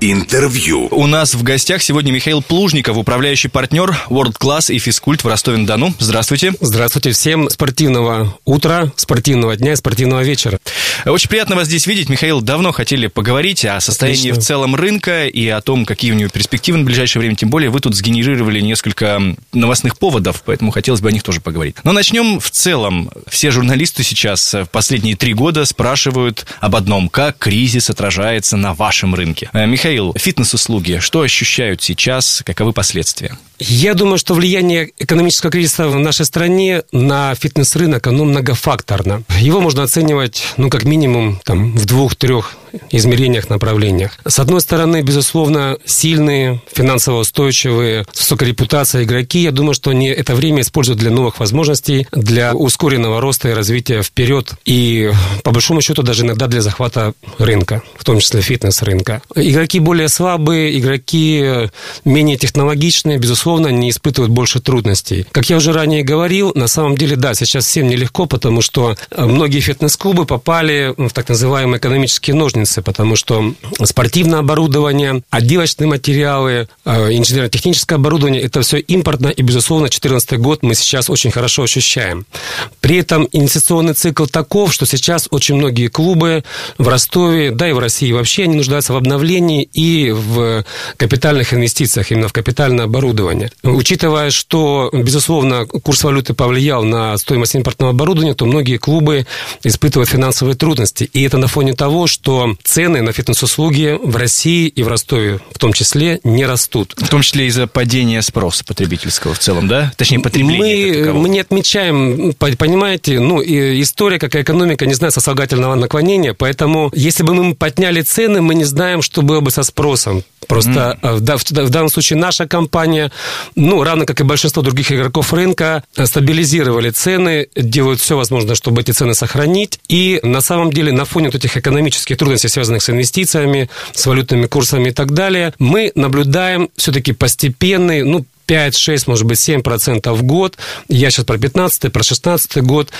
Интервью. У нас в гостях сегодня Михаил Плужников, управляющий партнер World Class и физкульт в Ростове-на-Дону. Здравствуйте. Здравствуйте всем. Спортивного утра, спортивного дня и спортивного вечера. Очень приятно вас здесь видеть. Михаил, давно хотели поговорить о состоянии Отлично. в целом рынка и о том, какие у него перспективы на ближайшее время. Тем более вы тут сгенерировали несколько новостных поводов, поэтому хотелось бы о них тоже поговорить. Но начнем в целом. Все журналисты сейчас в последние три года спрашивают об одном. Как кризис отражается на вашем рынке? Э, Михаил, Михаил, фитнес-услуги, что ощущают сейчас, каковы последствия? Я думаю, что влияние экономического кризиса в нашей стране на фитнес-рынок, оно многофакторно. Его можно оценивать, ну, как минимум, там, в двух-трех измерениях, направлениях. С одной стороны, безусловно, сильные, финансово устойчивые, с высокой репутацией игроки, я думаю, что они это время используют для новых возможностей, для ускоренного роста и развития вперед, и, по большому счету, даже иногда для захвата рынка, в том числе фитнес-рынка. Игроки более слабые, игроки менее технологичные, безусловно, не испытывают больше трудностей. Как я уже ранее говорил, на самом деле, да, сейчас всем нелегко, потому что э, многие фитнес-клубы попали в так называемые экономические ножницы, потому что спортивное оборудование, отделочные материалы, э, инженерно-техническое оборудование – это все импортно, и, безусловно, 2014 год мы сейчас очень хорошо ощущаем. При этом инвестиционный цикл таков, что сейчас очень многие клубы в Ростове, да и в России вообще, они нуждаются в обновлении и в капитальных инвестициях, именно в капитальное оборудование. Учитывая, что, безусловно, курс валюты повлиял на стоимость импортного оборудования, то многие клубы испытывают финансовые трудности. И это на фоне того, что цены на фитнес-услуги в России и в Ростове в том числе не растут. В том числе из-за падения спроса потребительского в целом, да? Точнее, потребления. Мы, мы не отмечаем, понимаете, ну, история, как и экономика, не знает сослагательного наклонения, поэтому если бы мы подняли цены, мы не знаем, что было бы со спросом. Просто mm. в, в данном случае наша компания, ну, равно как и большинство других игроков рынка, стабилизировали цены, делают все возможное, чтобы эти цены сохранить. И на самом деле на фоне вот этих экономических трудностей, связанных с инвестициями, с валютными курсами и так далее, мы наблюдаем все-таки постепенный, ну, 5-6, может быть, 7% в год. Я сейчас про 15 про 16 год.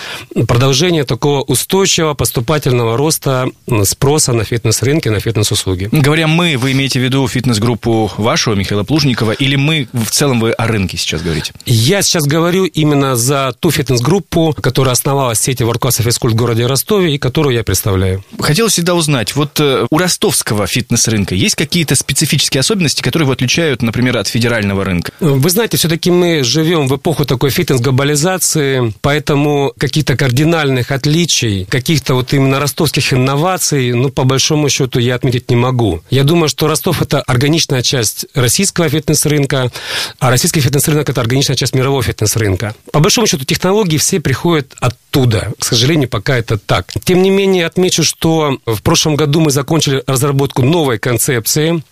Продолжение такого устойчивого поступательного роста спроса на фитнес-рынке, на фитнес-услуги. Говоря «мы», вы имеете в виду фитнес-группу вашего, Михаила Плужникова, или мы, в целом, вы о рынке сейчас говорите? Я сейчас говорю именно за ту фитнес-группу, которая основалась в сети World Class Физкульт в городе Ростове и которую я представляю. Хотел всегда узнать, вот э, у ростовского фитнес-рынка есть какие-то специфические особенности, которые его отличают, например, от федерального рынка? Вы знаете, все-таки мы живем в эпоху такой фитнес-глобализации, поэтому каких-то кардинальных отличий, каких-то вот именно ростовских инноваций, ну, по большому счету, я отметить не могу. Я думаю, что Ростов – это органичная часть российского фитнес-рынка, а российский фитнес-рынок – это органичная часть мирового фитнес-рынка. По большому счету, технологии все приходят оттуда. К сожалению, пока это так. Тем не менее, отмечу, что в прошлом году мы закончили разработку новой концепции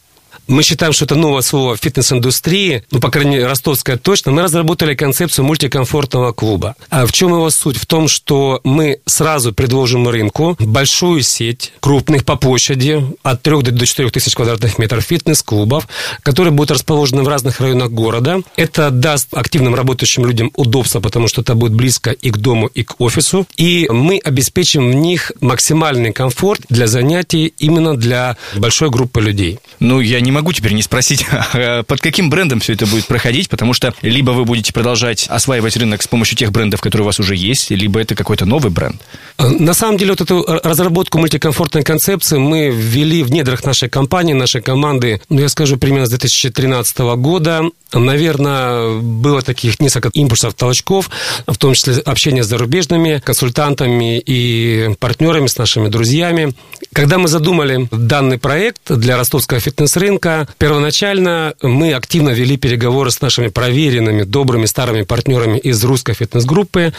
мы считаем, что это новое слово в фитнес-индустрии, ну, по крайней мере, ростовская точно. Мы разработали концепцию мультикомфортного клуба. А в чем его суть? В том, что мы сразу предложим рынку большую сеть крупных по площади от 3 до 4 тысяч квадратных метров фитнес-клубов, которые будут расположены в разных районах города. Это даст активным работающим людям удобство, потому что это будет близко и к дому, и к офису. И мы обеспечим в них максимальный комфорт для занятий именно для большой группы людей. Ну, я не могу теперь не спросить, а под каким брендом все это будет проходить, потому что либо вы будете продолжать осваивать рынок с помощью тех брендов, которые у вас уже есть, либо это какой-то новый бренд. На самом деле, вот эту разработку мультикомфортной концепции мы ввели в недрах нашей компании, нашей команды, ну, я скажу, примерно с 2013 года. Наверное, было таких несколько импульсов, толчков, в том числе общение с зарубежными консультантами и партнерами, с нашими друзьями. Когда мы задумали данный проект для ростовского фитнес-рынка, первоначально мы активно вели переговоры с нашими проверенными, добрыми, старыми партнерами из русской фитнес-группы,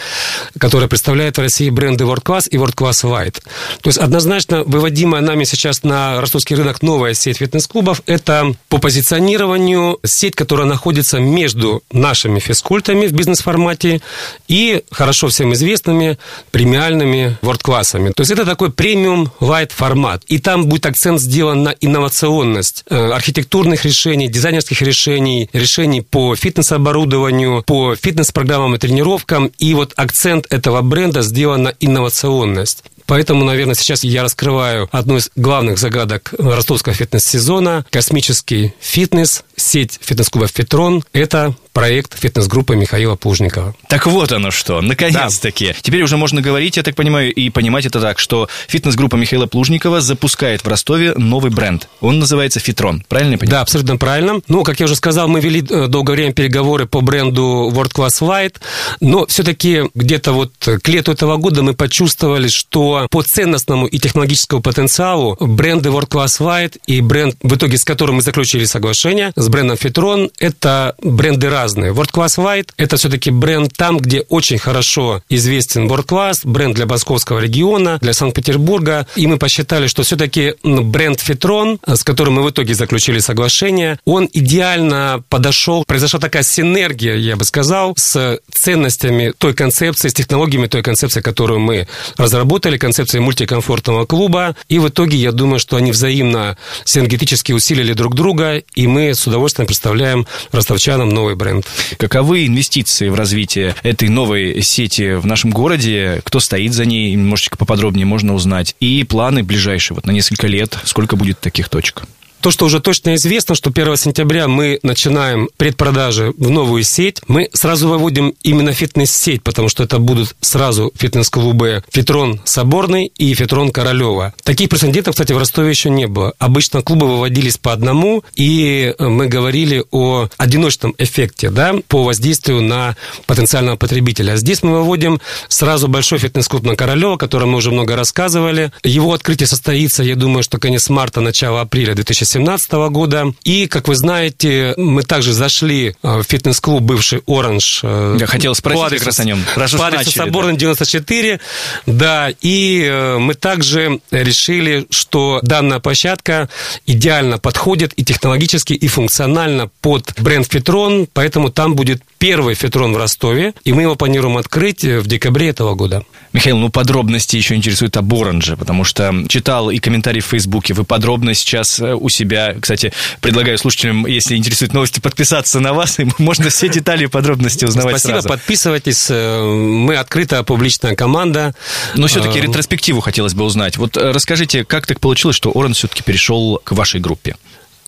которая представляет в России бренды World Class и World Class White. То есть однозначно выводимая нами сейчас на ростовский рынок новая сеть фитнес-клубов – это по позиционированию сеть, которая находится между нашими физкультами в бизнес-формате и хорошо всем известными премиальными World Class'ами. То есть это такой премиум White формат. И там будет акцент сделан на инновационность э, архитектурных решений, дизайнерских решений, решений по фитнес-оборудованию, по фитнес-программам и тренировкам. И вот акцент этого бренда сделан на инновационность. Поэтому, наверное, сейчас я раскрываю одну из главных загадок ростовского фитнес-сезона – космический фитнес, сеть фитнес-клубов «Фитрон». Это проект фитнес-группы Михаила Плужникова. Так вот оно что, наконец-таки. Да. Теперь уже можно говорить, я так понимаю, и понимать это так, что фитнес-группа Михаила Плужникова запускает в Ростове новый бренд. Он называется «Фитрон». Правильно я понимаю? Да, абсолютно правильно. Ну, как я уже сказал, мы вели э, долгое время переговоры по бренду World Class White, но все-таки где-то вот к лету этого года мы почувствовали, что по ценностному и технологическому потенциалу бренды World Class White и бренд, в итоге с которым мы заключили соглашение, с брендом Фитрон, это бренды разные разные. World Class White – это все-таки бренд там, где очень хорошо известен World Class, бренд для Московского региона, для Санкт-Петербурга. И мы посчитали, что все-таки бренд Фитрон, с которым мы в итоге заключили соглашение, он идеально подошел. Произошла такая синергия, я бы сказал, с ценностями той концепции, с технологиями той концепции, которую мы разработали, концепцией мультикомфортного клуба. И в итоге, я думаю, что они взаимно синергетически усилили друг друга, и мы с удовольствием представляем ростовчанам новый бренд бренд. Каковы инвестиции в развитие этой новой сети в нашем городе? Кто стоит за ней? Немножечко поподробнее можно узнать. И планы ближайшие, вот на несколько лет, сколько будет таких точек? То, что уже точно известно, что 1 сентября мы начинаем предпродажи в новую сеть. Мы сразу выводим именно фитнес-сеть, потому что это будут сразу фитнес-клубы Фитрон Соборный и Фитрон Королева. Таких прецедентов, кстати, в Ростове еще не было. Обычно клубы выводились по одному, и мы говорили о одиночном эффекте, да, по воздействию на потенциального потребителя. А здесь мы выводим сразу большой фитнес-клуб на Королева, о котором мы уже много рассказывали. Его открытие состоится, я думаю, что конец марта, начало апреля 2017 2017 года. И, как вы знаете, мы также зашли э, в фитнес-клуб бывший «Оранж». Э, Я хотел спросить по адресу, как раз о нем. По адресу Соборный, 94. Да, и э, мы также решили, что данная площадка идеально подходит и технологически, и функционально под бренд «Фитрон», поэтому там будет первый «Фитрон» в Ростове, и мы его планируем открыть в декабре этого года. Михаил, ну подробности еще интересуют об «Оранже», потому что читал и комментарии в Фейсбуке, вы подробно сейчас у себя. Кстати, предлагаю слушателям, если интересуют новости, подписаться на вас, и можно все детали и подробности узнавать Спасибо, сразу. подписывайтесь. Э, мы открытая публичная команда. Но все-таки э, ретроспективу хотелось бы узнать. Вот э, расскажите, как так получилось, что Орен все-таки перешел к вашей группе?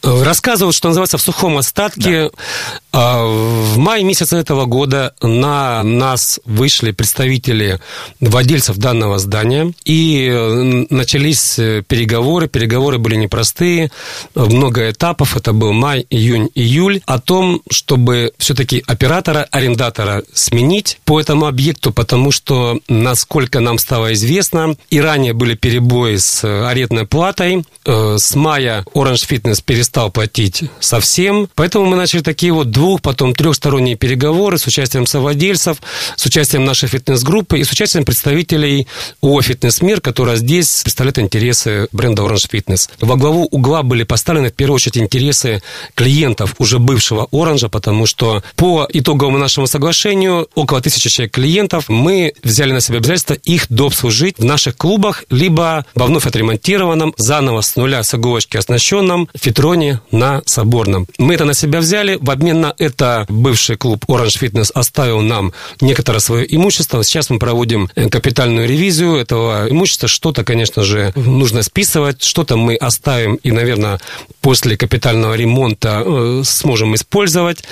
Рассказывают, что называется, в сухом остатке. Да. А, в мае месяца этого года на нас вышли представители владельцев данного здания, и э, начались э, переговоры. Переговоры были непростые, много этапов. Это был май, июнь, июль. О том, чтобы все-таки оператора, арендатора сменить по этому объекту, потому что, насколько нам стало известно, и ранее были перебои с арендной платой. Э, с мая Orange Fitness перестал перестал платить совсем. Поэтому мы начали такие вот двух, потом трехсторонние переговоры с участием совладельцев, с участием нашей фитнес-группы и с участием представителей ООО «Фитнес Мир», которая здесь представляет интересы бренда Orange Fitness. Во главу угла были поставлены в первую очередь интересы клиентов уже бывшего Оранжа, потому что по итоговому нашему соглашению около тысячи человек клиентов мы взяли на себя обязательство их дообслужить в наших клубах, либо во вновь отремонтированном, заново с нуля с иголочки оснащенном фитроне стадионе на Соборном. Мы это на себя взяли. В обмен на это бывший клуб Orange Fitness оставил нам некоторое свое имущество. Сейчас мы проводим э, капитальную ревизию этого имущества. Что-то, конечно же, нужно списывать, что-то мы оставим и, наверное, после капитального ремонта э, сможем использовать.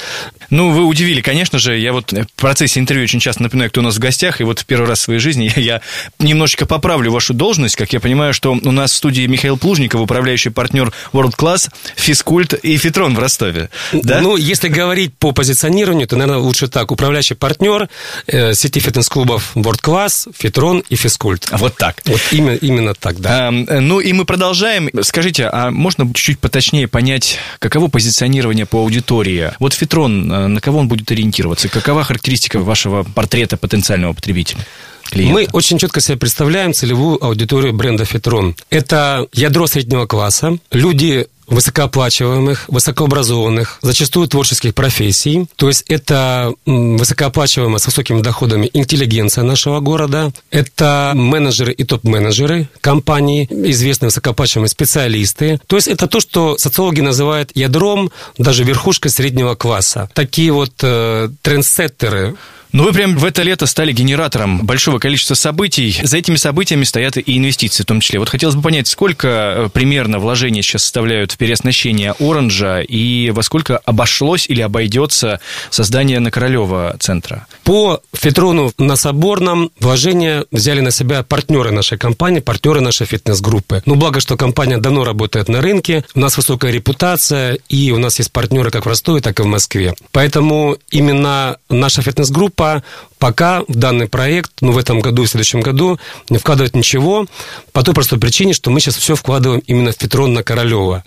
Ну, вы удивили, конечно же. Я вот в процессе интервью очень часто напоминаю, кто у нас в гостях, и вот в первый раз в своей жизни я немножечко поправлю вашу должность. Как я понимаю, что у нас в студии Михаил Плужников, управляющий партнер World Class, физкульт и фитрон в Ростове. Да? Ну, если говорить по позиционированию, то, наверное, лучше так. Управляющий партнер э, сети фитнес-клубов World Class, фитрон и физкульт. А вот так. Вот именно, именно так, да. А, ну, и мы продолжаем. Скажите, а можно чуть-чуть поточнее понять, каково позиционирование по аудитории? Вот фитрон, э, на кого он будет ориентироваться? Какова характеристика вашего портрета потенциального потребителя? Клиента? Мы очень четко себе представляем целевую аудиторию бренда «Фитрон». Это ядро среднего класса, люди высокооплачиваемых, высокообразованных, зачастую творческих профессий. То есть это высокооплачиваемая с высокими доходами интеллигенция нашего города. Это менеджеры и топ-менеджеры компаний, известные высокооплачиваемые специалисты. То есть это то, что социологи называют ядром, даже верхушкой среднего класса. Такие вот э, трендсеттеры ну, вы прям в это лето стали генератором большого количества событий. За этими событиями стоят и инвестиции в том числе. Вот хотелось бы понять, сколько э, примерно вложения сейчас составляют в переоснащение Оранжа и во сколько обошлось или обойдется создание на Королева центра? По Фитрону на Соборном вложения взяли на себя партнеры нашей компании, партнеры нашей фитнес-группы. Ну, благо, что компания давно работает на рынке, у нас высокая репутация, и у нас есть партнеры как в Ростове, так и в Москве. Поэтому именно наша фитнес-группа пока, пока в данный проект, ну, в этом году и в следующем году не вкладывать ничего, по той простой причине, что мы сейчас все вкладываем именно в Петрон на Королева.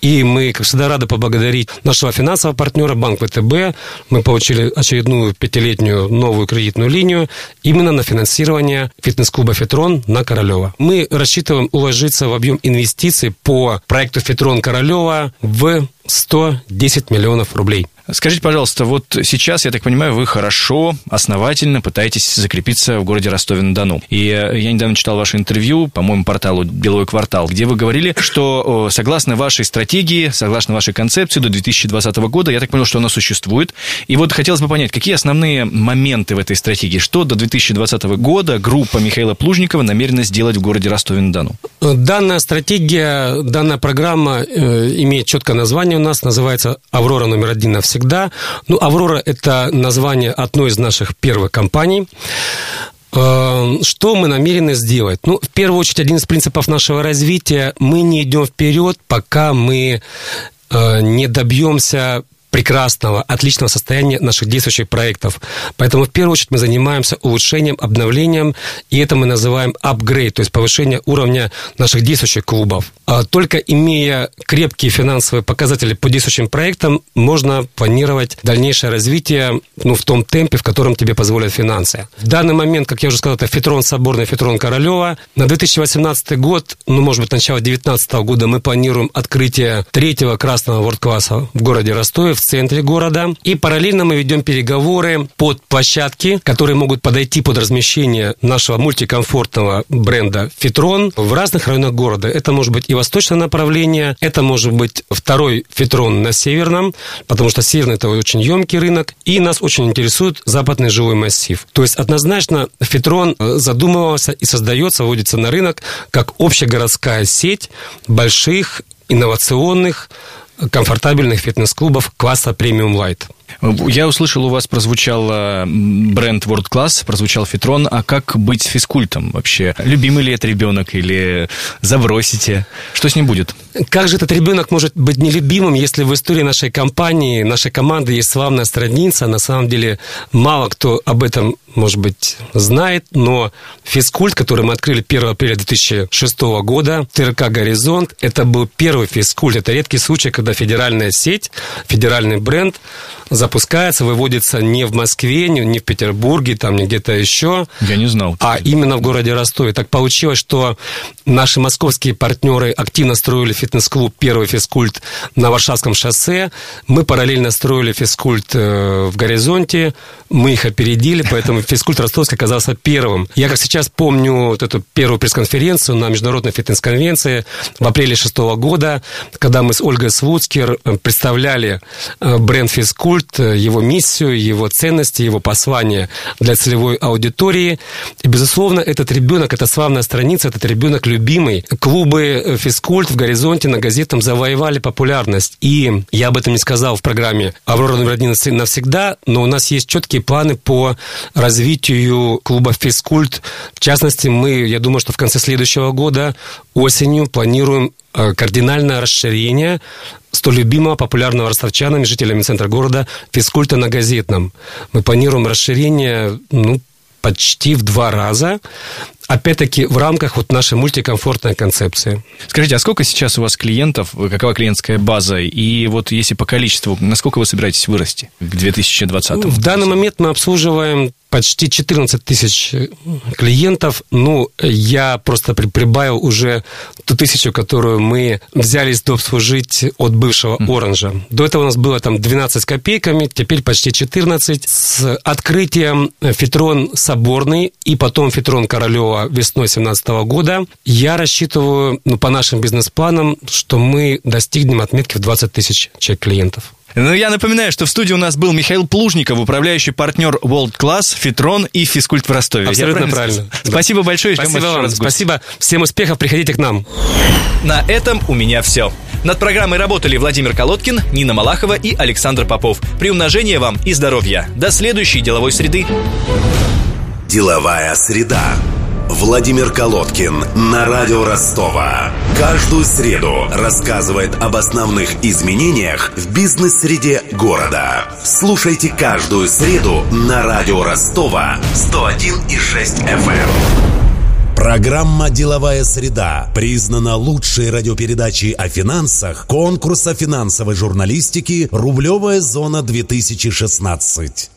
И мы, как всегда, рады поблагодарить нашего финансового партнера, банк ВТБ. Мы получили очередную пятилетнюю новую кредитную линию именно на финансирование фитнес-клуба «Фетрон» на Королева. Мы рассчитываем уложиться в объем инвестиций по проекту «Фетрон Королева» в 110 миллионов рублей. Скажите, пожалуйста, вот сейчас, я так понимаю, вы хорошо, основательно пытаетесь закрепиться в городе Ростове-на-Дону. И э, я недавно читал ваше интервью, по-моему, порталу «Беловой квартал», где вы говорили, что согласно вашей стратегии, согласно вашей концепции до 2020 года, я так понял, что она существует. И вот хотелось бы понять, какие основные моменты в этой стратегии, что до 2020 года группа Михаила Плужникова намерена сделать в городе Ростове-на-Дону? Данная стратегия, данная программа э, имеет четкое название у нас, называется «Аврора номер один навсегда» всегда. Ну, «Аврора» — это название одной из наших первых компаний. Э, что мы намерены сделать? Ну, в первую очередь, один из принципов нашего развития – мы не идем вперед, пока мы э, не добьемся прекрасного, отличного состояния наших действующих проектов. Поэтому в первую очередь мы занимаемся улучшением, обновлением, и это мы называем апгрейд, то есть повышение уровня наших действующих клубов. А только имея крепкие финансовые показатели по действующим проектам, можно планировать дальнейшее развитие ну, в том темпе, в котором тебе позволят финансы. В данный момент, как я уже сказал, это Фитрон Соборный, Фитрон Королева. На 2018 год, ну, может быть, начало 2019 года мы планируем открытие третьего красного ворд-класса в городе Ростове, в центре города. И параллельно мы ведем переговоры под площадки, которые могут подойти под размещение нашего мультикомфортного бренда Фитрон в разных районах города. Это может быть и восточное направление, это может быть второй Фитрон на северном, потому что северный это очень емкий рынок, и нас очень интересует западный жилой массив. То есть однозначно Фитрон задумывался и создается, вводится на рынок как общегородская сеть больших инновационных комфортабельных фитнес-клубов класса премиум лайт. Я услышал, у вас прозвучал бренд World Class, прозвучал Фитрон. А как быть с физкультом вообще? Любимый ли это ребенок или забросите? Что с ним будет? Как же этот ребенок может быть нелюбимым, если в истории нашей компании, нашей команды есть славная страница? На самом деле мало кто об этом, может быть, знает, но физкульт, который мы открыли 1 апреля 2006 года, ТРК «Горизонт», это был первый физкульт. Это редкий случай, когда федеральная сеть, федеральный бренд запускается, выводится не в Москве, не, не в Петербурге, там не где-то еще. Я не знал. А именно в городе Ростове. Так получилось, что наши московские партнеры активно строили фитнес-клуб, первый физкульт на Варшавском шоссе. Мы параллельно строили физкульт э, в Горизонте. Мы их опередили, поэтому физкульт Ростовский оказался первым. Я, как сейчас помню, вот эту первую пресс-конференцию на Международной фитнес-конвенции в апреле шестого года, когда мы с Ольгой Слуцкер э, представляли э, бренд физкульт, его миссию, его ценности, его послание для целевой аудитории. И, безусловно, этот ребенок, эта славная страница, этот ребенок любимый. Клубы физкульт в горизонте на газетам завоевали популярность. И я об этом не сказал в программе «Аврора номер один навсегда», но у нас есть четкие планы по развитию клуба «Физкульт». В частности, мы, я думаю, что в конце следующего года осенью планируем э, кардинальное расширение столь любимого, популярного ростовчанами, жителями центра города, физкульта на газетном. Мы планируем расширение ну, почти в два раза. Опять-таки в рамках вот нашей мультикомфортной концепции. Скажите, а сколько сейчас у вас клиентов, какова клиентская база? И вот если по количеству, насколько вы собираетесь вырасти к 2020 году? В данный момент мы обслуживаем почти 14 тысяч э, клиентов. Ну, я просто прибавил уже ту тысячу, которую мы взялись обслужить от бывшего Оранжа. До этого у нас было там 12 копейками, теперь почти 14. С открытием Фитрон Соборный и потом Фитрон Королева весной 2017 года я рассчитываю, ну, по нашим бизнес-планам, что мы достигнем отметки в 20 тысяч человек клиентов. Ну, я напоминаю, что в студии у нас был Михаил Плужников, управляющий партнер World Class, Фитрон и Физкульт в Ростове. Абсолютно правильно. правильно. Спасибо большое. Спасибо вам. Спасибо. Всем успехов. Приходите к нам. На этом у меня все. Над программой работали Владимир Колодкин, Нина Малахова и Александр Попов. Приумножения вам и здоровья. До следующей деловой среды. Деловая среда. Владимир Колодкин на радио Ростова. Каждую среду рассказывает об основных изменениях в бизнес-среде города. Слушайте каждую среду на радио Ростова 101,6 FM. Эм. Программа «Деловая среда» признана лучшей радиопередачей о финансах конкурса финансовой журналистики «Рублевая зона 2016».